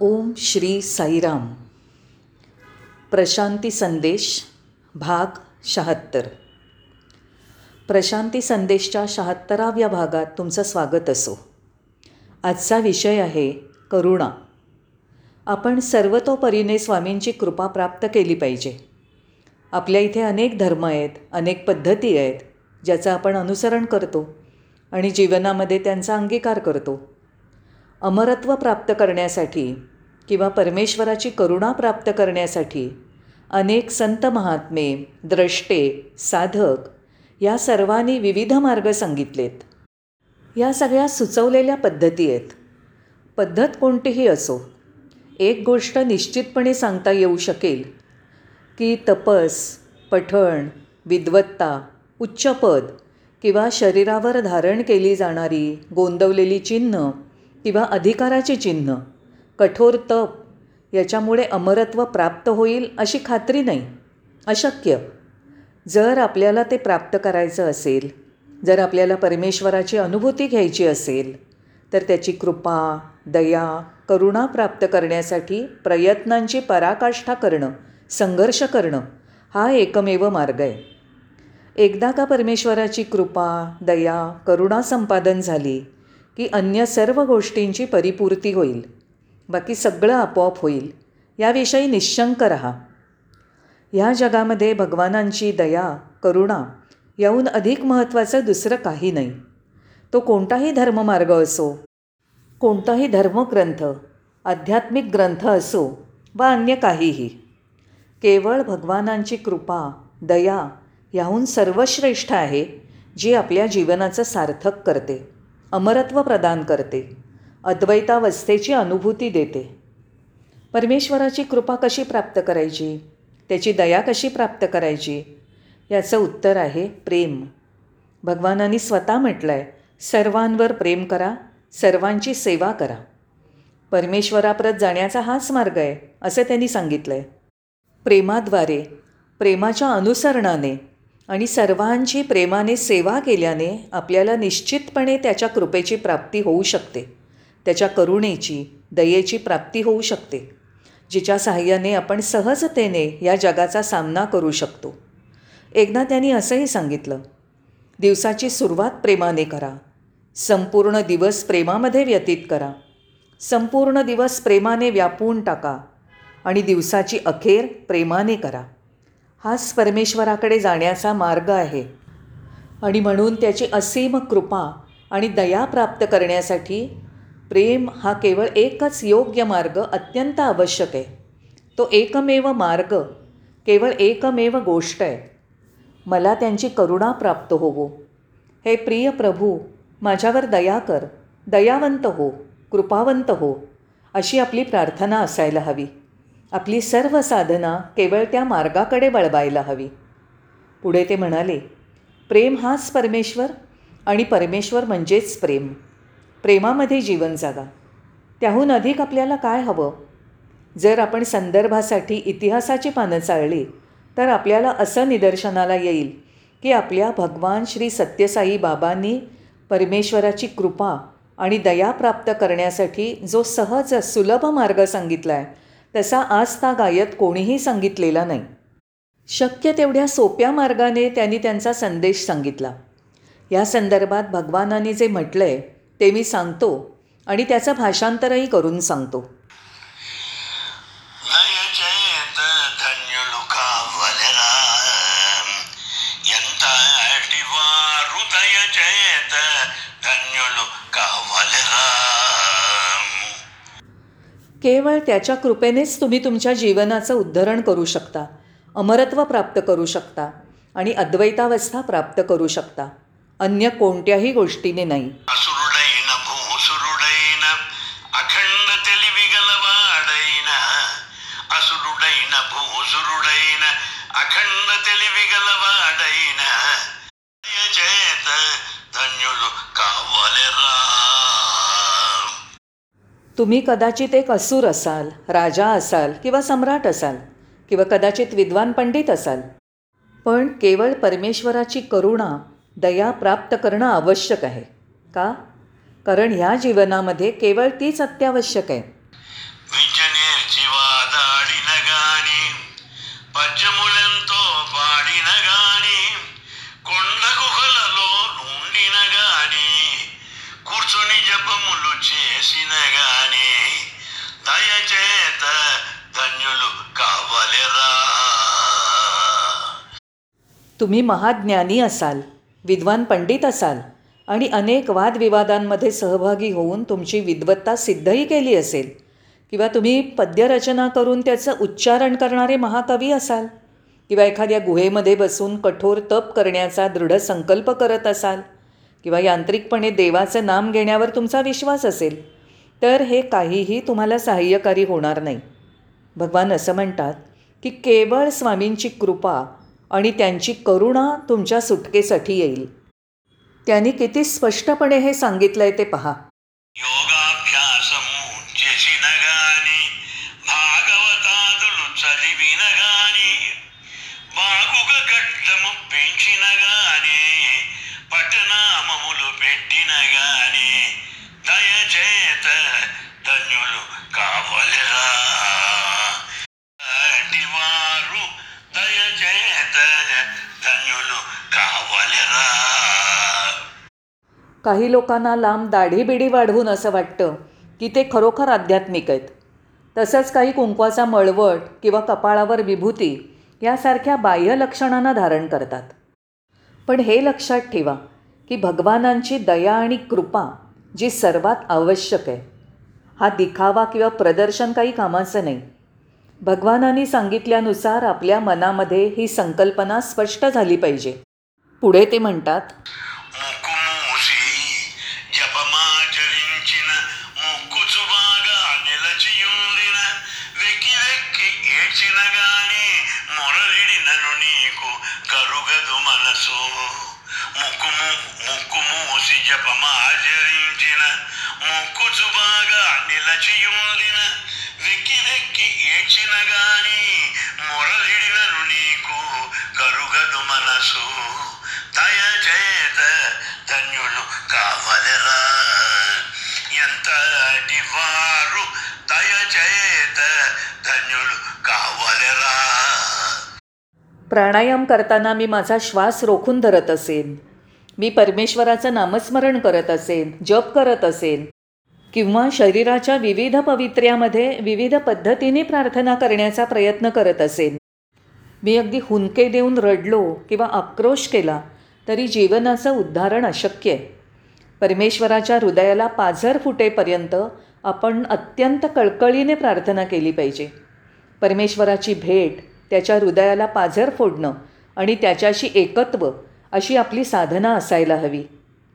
ओम श्री साईराम. प्रशांती संदेश भाग शहात्तर. प्रशांती संदेशच्या शहात्तराव्या भागात तुमचं स्वागत असो. आजचा विषय आहे करुणा. आपण सर्वतोपरीने स्वामींची कृपा प्राप्त केली पाहिजे. आपल्या इथे अनेक धर्म आहेत अनेक पद्धती आहेत ज्याचं आपण अनुसरण करतो आणि जीवनामध्ये त्यांचा अंगीकार करतो. अमरत्व प्राप्त करण्यासाठी किंवा परमेश्वराची करुणा प्राप्त करण्यासाठी अनेक संत महात्मे द्रष्टे साधक या सर्वांनी विविध मार्ग सांगितलेत. या सगळ्या सुचवलेल्या पद्धती आहेत. पद्धत कोणतीही असो एक गोष्ट निश्चितपणे सांगता येऊ शकेल की तपस पठण विद्वत्ता उच्चपद किंवा शरीरावर धारण केली जाणारी गोंदवलेली चिन्ह किंवा अधिकाराची चिन्ह कठोर तप याच्यामुळे अमरत्व प्राप्त होईल अशी खात्री नाही. अशक्य. जर आपल्याला ते प्राप्त करायचं असेल जर आपल्याला परमेश्वराची अनुभूती घ्यायची असेल तर त्याची कृपा दया करुणा प्राप्त करण्यासाठी प्रयत्नांची पराकाष्ठा करणं संघर्ष करणं हा एकमेव मार्ग आहे. एकदा का परमेश्वराची कृपा दया करुणा संपादन झाली की अन्य सर्व गोष्टींची परिपूर्ती होईल. बाकी सगळं आपोआप होईल. याविषयी निशंक रहा. ह्या जगामध्ये भगवानांची दया करुणा याहून अधिक महत्त्वाचं दुसरं काही नाही. तो कोणताही धर्ममार्ग असो कोणताही धर्मग्रंथ आध्यात्मिक ग्रंथ असो वा अन्य काहीही केवळ भगवानांची कृपा दया याहून सर्वश्रेष्ठ आहे जी आपल्या जीवनाचं सार्थक करते. अमरत्व प्रदान करते. अद्वैतावस्थेची अनुभूती देते. परमेश्वराची कृपा कशी प्राप्त करायची? त्याची दया कशी प्राप्त करायची? याचं उत्तर आहे प्रेम. भगवानांनी स्वतः म्हटलं आहे सर्वांवर प्रेम करा सर्वांची सेवा करा. परमेश्वराप्रत जाण्याचा हाच मार्ग आहे असं त्यांनी सांगितलं आहे प्रेमाद्वारे प्रेमाच्या अनुसरणाने आणि सर्वांची प्रेमाने सेवा केल्याने आपल्याला निश्चितपणे त्याच्या कृपेची प्राप्ती होऊ शकते. त्याच्या करुणेची दयेची प्राप्ती होऊ शकते जिच्या साहाय्याने आपण सहजतेने या जगाचा सामना करू शकतो. एकदा त्यांनी असंही सांगितलं दिवसाची सुरुवात प्रेमाने करा. संपूर्ण दिवस प्रेमामध्ये व्यतीत करा. संपूर्ण दिवस प्रेमाने व्यापून टाका. आणि दिवसाची अखेर प्रेमाने करा. हाच परमेश्वराकडे जाण्याचा मार्ग आहे. आणि म्हणून त्याची असीम कृपा आणि दया प्राप्त करण्यासाठी प्रेम हा केवळ एकच योग्य मार्ग अत्यंत आवश्यक आहे. तो एकमेव मार्ग केवळ एकमेव गोष्ट आहे. मला त्यांची करुणा प्राप्त होवो. हे प्रिय प्रभू माझ्यावर दया कर दयावंत हो कृपावंत हो अशी आपली प्रार्थना असायला हवी. आपली सर्व साधना केवळ त्या मार्गाकडे वळवायला हवी. पुढे ते म्हणाले प्रेम हाच परमेश्वर आणि परमेश्वर म्हणजेच प्रेम. प्रेमामध्ये जीवन जागा. त्याहून अधिक आपल्याला काय हवं? जर आपण संदर्भासाठी इतिहासाची पानं चाळली तर आपल्याला असं निदर्शनाला येईल की आपल्या भगवान श्री सत्यसाई बाबांनी परमेश्वराची कृपा आणि दया प्राप्त करण्यासाठी जो सहज सुलभ मार्ग सांगितला आहे तसा आज गायत कोणीही सांगितलेला नाही. शक्य तेवढ्या सोप्या मार्गाने त्यांनी त्यांचा संदेश सांगितला. या संदर्भात भगवानाने जे म्हटलं आहे ते मी सांगतो आणि त्याचं भाषांतरही करून सांगतो. केवळ त्याच्या कृपेनेच तुम्ही तुमच्या जीवनाचं उद्धरण करू शकता अमरत्व प्राप्त करू शकता आणि अद्वैतावस्था प्राप्त करू शकता. अन्य कोणत्याही गोष्टीने नाही. तुम्ही कदाचित एक असूर असाल राजा असाल किंवा सम्राट असाल किंवा कदाचित विद्वान पंडित असाल. पण केवळ परमेश्वराची करुणा दया प्राप्त करणं आवश्यक आहे. का? कारण ह्या जीवनामध्ये केवळ तीच अत्यावश्यक आहे. पज्जमुळ तुम्ही महाज्ञानी असाल विद्वान पंडित असाल आणि अनेक वादविवादांमध्ये सहभागी होऊन तुमची विद्वत्ता सिद्धही केली असेल किंवा तुम्ही पद्यरचना करून त्याचं उच्चारण करणारे महाकवी असाल किंवा एखाद्या गुहेमध्ये बसून कठोर तप करण्याचा दृढ संकल्प करत असाल किंवा यांत्रिकपणे देवाचं नाम घेण्यावर तुमचा विश्वास असेल तर हे काहीही तुम्हाला सहाय्यकारी होणार नाही. भगवान असं म्हणतात की केवळ स्वामींची कृपा आणि त्यांची करुणा तुमच्या सुटकेसाठी येईल. त्यांनी किती स्पष्टपणे हे सांगितलंय ते पहा. काही लोकांना लांब दाढीबिढी वाढवून असं वाटतं की ते खरोखर आध्यात्मिक आहेत. तसंच काही कुंकवाचा मळवट किंवा कपाळावर विभूती यासारख्या बाह्य लक्षणांना धारण करतात. पण हे लक्षात ठेवा की भगवानांची दया आणि कृपा जी सर्वात आवश्यक आहे. हा दिखावा किंवा प्रदर्शन काही कामाचं नाही. भगवानांनी सांगितल्यानुसार आपल्या मनामध्ये ही संकल्पना स्पष्ट झाली पाहिजे. पुढे ते म्हणतात వినగానే మొరలిడినను నీకు కరుగదు మనసు. ముక్కుము ముక్కు మూసి జపమ ఆచరించిన ముక్కు చుబాగా నిలచియుండిన వెక్కి వెక్కి ఏడ్చినగా प्राणायाम करताना मी माझा श्वास रोखून धरत असेन. मी परमेश्वराचं नामस्मरण करत असेन जप करत असेन. किंवा शरीराच्या विविध पवित्र्यामध्ये विविध पद्धतीने प्रार्थना करण्याचा प्रयत्न करत असेन. मी अगदी हुंदके देऊन रडलो किंवा आक्रोश केला तरी जीवनाचं उद्धारण अशक्य आहे. परमेश्वराच्या हृदयाला पाझर फुटेपर्यंत आपण अत्यंत कळकळीने प्रार्थना केली पाहिजे. परमेश्वराची भेट त्याच्या हृदयाला पाझर फोडणं आणि त्याच्याशी एकत्व अशी आपली साधना असायला हवी.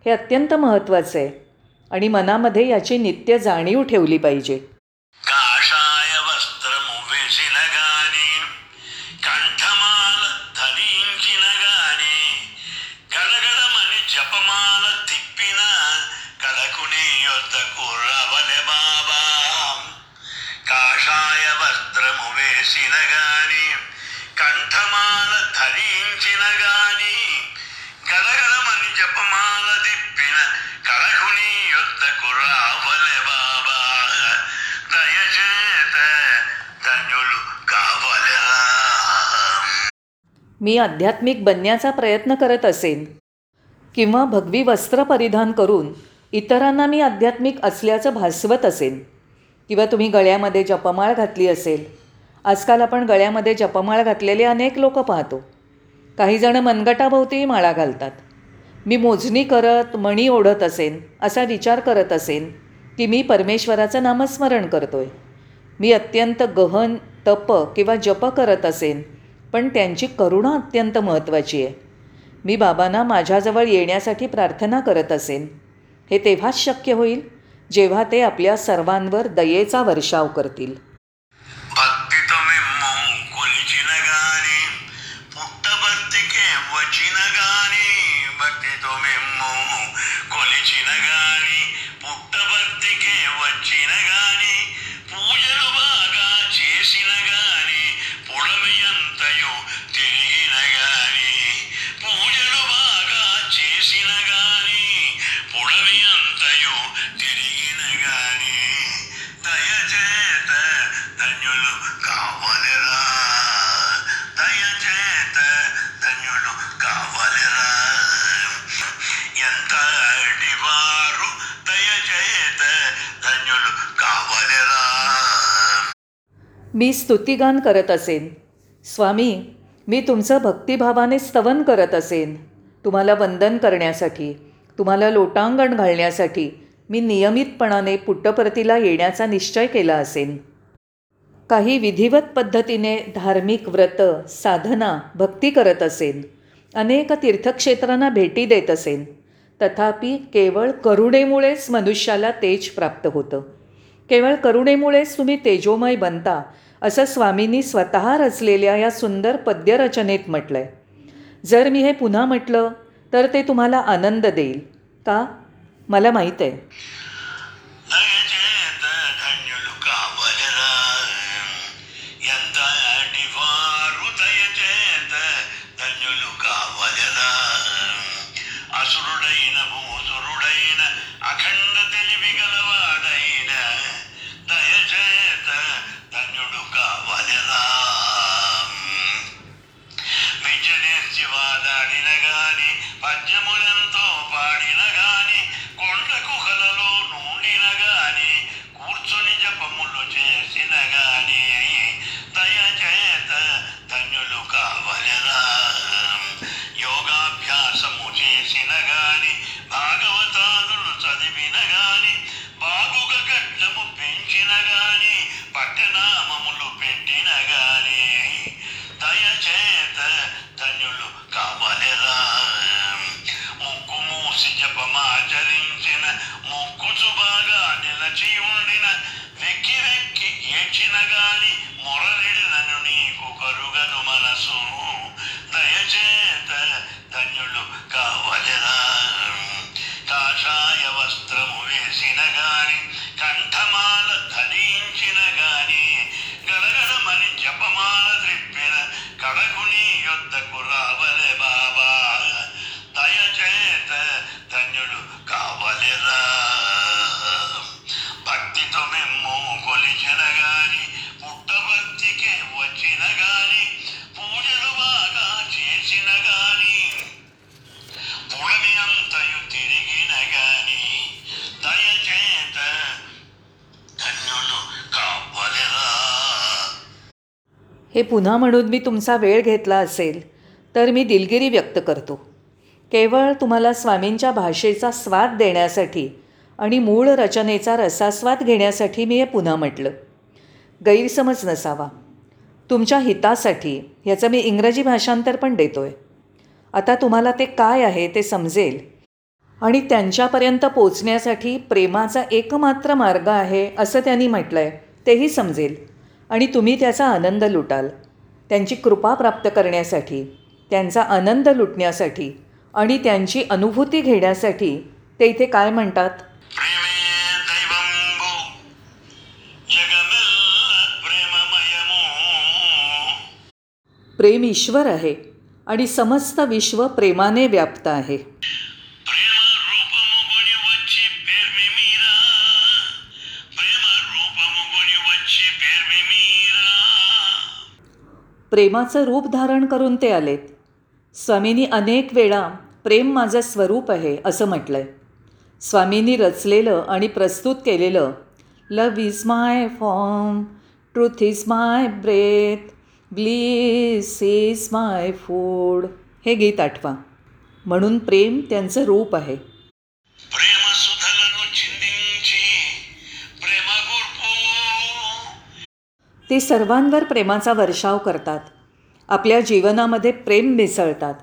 हे अत्यंत महत्त्वाचं आहे आणि मनामध्ये याची नित्य जाणीव ठेवली पाहिजे. मी आध्यात्मिक बनण्याचा प्रयत्न करत असेन. किंवा भगवी वस्त्र परिधान करून इतरांना मी आध्यात्मिक असल्याचं भासवत असेन. किंवा तुम्ही गळ्यामध्ये जपमाळ घातली असेल. आजकाल आपण गळ्यामध्ये जपमाळ घातलेले अनेक लोक पाहतो. काहीजणं मनगटाभोवतीही माळा घालतात. मी मोजणी करत मणी ओढत असेन असा विचार करत असेन की मी परमेश्वराचं नामस्मरण करतोय. मी अत्यंत गहन तप किंवा जप करत असेन पण त्यांची करुणा अत्यंत महत्त्वाची आहे. मी बाबांना माझ्याजवळ येण्यासाठी प्रार्थना करत असेन. हे तेव्हाच शक्य होईल जेव्हा ते आपल्या सर्वांवर दयेचा वर्षाव करतील. मी स्तुतिगान करत असेन. स्वामी मी तुमचं भक्तिभावाने स्तवन करत असेन. तुम्हाला वंदन करण्यासाठी तुम्हाला लोटांगण घालण्यासाठी मी नियमितपणाने पुटप्रतीला येण्याचा निश्चय केला असेन. काही विधिवत पद्धतीने धार्मिक व्रत साधना भक्ती करत असेन. अनेक तीर्थक्षेत्रांना भेटी देत असेन. तथापि केवळ करुणेमुळेच मनुष्याला तेज प्राप्त होतं. केवळ करुणेमुळेच तुम्ही तेजोमय बनता असं स्वामींनी स्वतः रचलेल्या या सुंदर पद्यरचनेत म्हटलं आहे जर मी हे पुन्हा म्हटलं तर ते तुम्हाला आनंद देईल. का? मला माहीत आहे. हे पुन्हा म्हणून मी तुमचा वेळ घेतला असेल तर मी दिलगिरी व्यक्त करतो. केवळ तुम्हाला स्वामींच्या भाषेचा स्वाद देण्यासाठी आणि मूळ रचनेचा रसास्वाद घेण्यासाठी मी हे पुन्हा म्हटलं. गैरसमज नसावा. तुमच्या हितासाठी ह्याचं मी इंग्रजी भाषांतर पण देतो आहे आता तुम्हाला ते काय आहे ते समजेल. आणि त्यांच्यापर्यंत पोचण्यासाठी प्रेमाचा एकमात्र मार्ग आहे असं त्यांनी म्हटलं आहे तेही समजेल. आणि तुम्ही त्याचा आनंद लुटाल. त्यांची कृपा प्राप्त करण्यासाठी त्यांचा आनंद लुटण्यासाठी आणि त्यांची अनुभूती घेण्यासाठी ते इथे काय म्हणतात? प्रेम ईश्वर आहे आणि समस्त विश्व प्रेमाने व्याप्त आहे. प्रेमाचं रूप धारण करून ते आलेत. स्वामींनी अनेक वेळा प्रेम माझं स्वरूप आहे असं म्हटलं आहे स्वामींनी रचलेलं आणि प्रस्तुत केलेलं love is my form truth is my breath bliss is my food हे गीत आठवा. म्हणून प्रेम त्यांचं रूप आहे. ते सर्वांवर प्रेमाचा वर्षाव करतात. आपल्या जीवनामध्ये प्रेम मिसळतात.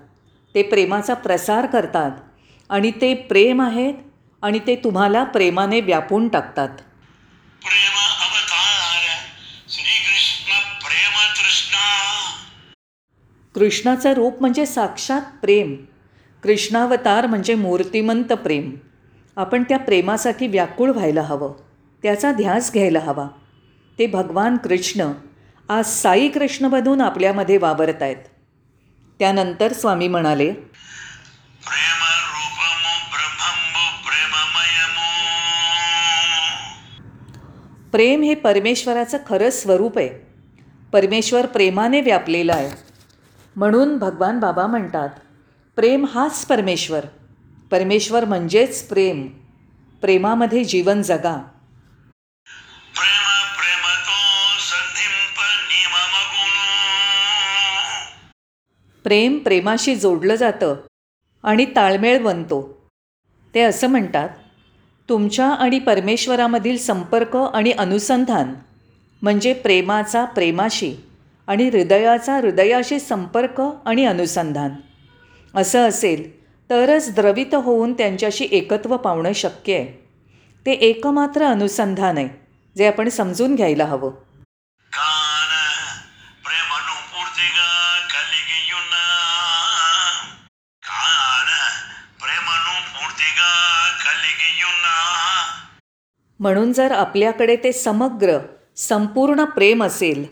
ते प्रेमाचा प्रसार करतात. आणि ते प्रेम आहेत आणि ते तुम्हाला प्रेमाने व्यापून टाकतात. कृष्णाचं रूप म्हणजे साक्षात प्रेम. कृष्णावतार म्हणजे मूर्तिमंत प्रेम. आपण त्या प्रेमासाठी व्याकुळ व्हायला हवं. त्याचा ध्यास घ्यायला हवा. ते भगवान कृष्ण आज साई कृष्ण बनून आपल्यामध्ये वावरत आहेत. त्यानंतर स्वामी म्हणाले प्रेम हे परमेश्वराचं खरं स्वरूप आहे. परमेश्वर प्रेमाने व्यापलेलं आहे. म्हणून भगवान बाबा म्हणतात प्रेम हाच परमेश्वर. परमेश्वर म्हणजेच प्रेम. प्रेमामध्ये जीवन जगा. प्रेम प्रेमाशी जोडलं जातं आणि ताळमेळ बनतो. ते असं म्हणतात तुमच्या आणि परमेश्वरामधील संपर्क आणि अनुसंधान म्हणजे प्रेमाचा प्रेमाशी आणि हृदयाचा हृदयाशी संपर्क आणि अनुसंधान. असं असेल तरच द्रवित होऊन त्यांच्याशी एकत्व पावणं शक्य आहे. ते एकमात्र अनुसंधान आहे जे आपण समजून घ्यायला हवं. म्हणून जर आपल्याकडे ते समग्र संपूर्ण प्रेम असेल.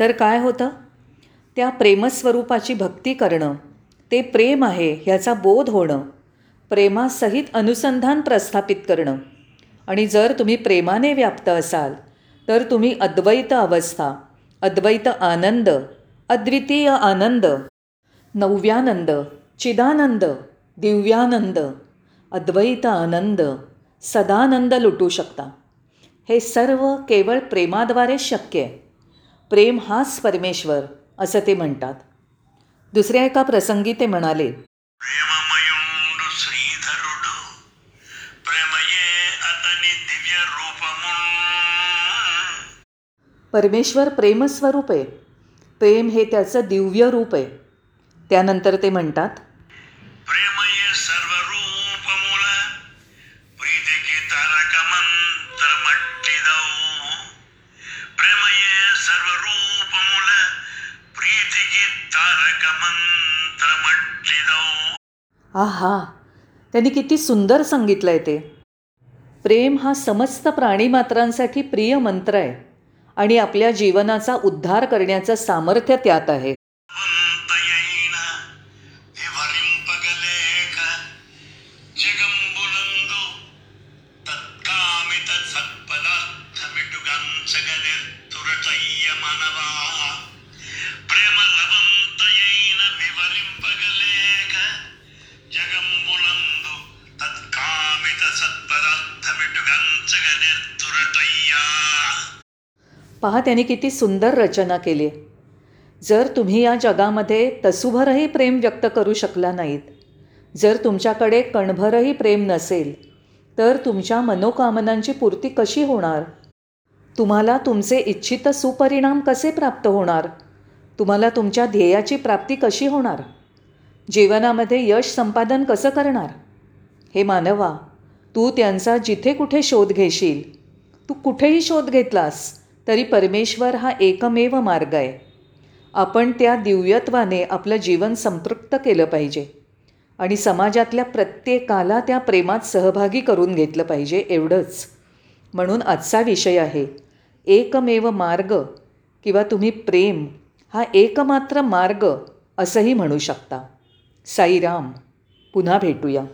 तर काय होतं? त्या प्रेमस्वरूपाची भक्ती करणं ते प्रेम आहे ह्याचा बोध होणं प्रेमासहित अनुसंधान प्रस्थापित करणं. आणि जर तुम्ही प्रेमाने व्याप्त असाल तर तुम्ही अद्वैत अवस्था अद्वैत आनंद अद्वितीय आनंद नव्यानंद चिदानंद दिव्यानंद अद्वैत आनंद सदानंद लुटू शकता. हे सर्व केवळ प्रेमाद्वारे शक्य आहे. प्रेम हाच परमेश्वर असं ते म्हणतात. दुसऱ्या एका प्रसंगी ते म्हणाले परमेश्वर प्रेमस्वरूप. आहे प्रेम हे त्याचं दिव्य रूप आहे. त्यानंतर ते म्हणतात आहा त्यांनी किती सुंदर सांगितलं आहे ते. प्रेम हा समस्त प्राणीमात्रांसाठी प्रिय मंत्र आहे. आणि आपल्या जीवनाचा उद्धार करण्याचं सामर्थ्य त्यात आहे. पहा त्यांनी किती सुंदर रचना केली. आहे जर तुम्ही या जगामध्ये तसूभरही प्रेम व्यक्त करू शकला नाहीत जर तुमच्याकडे कणभरही प्रेम नसेल तर तुमच्या मनोकामनांची पूर्ती कशी होणार? तुम्हाला तुमचे इच्छित सुपरिणाम कसे प्राप्त होणार? तुम्हाला तुमच्या ध्येयाची प्राप्ती कशी होणार? जीवनामध्ये यश संपादन कसं करणार? हे मानवा तू त्यांचा जिथे कुठे शोध घेशील तू कुठेही शोध घेतलास तरी परमेश्वर हा एकमेव मार्ग आहे. आपण त्या दिव्यत्वाने आपलं जीवन संतृप्त केलं पाहिजे आणि समाजातल्या प्रत्येकाला त्या प्रेमात सहभागी करून घेतलं पाहिजे एवढंच. म्हणून आजचा विषय आहे एकमेव मार्ग किंवा तुम्ही प्रेम हा एकमात्र मार्ग असंही म्हणू शकता. साईराम पुन्हा भेटूया.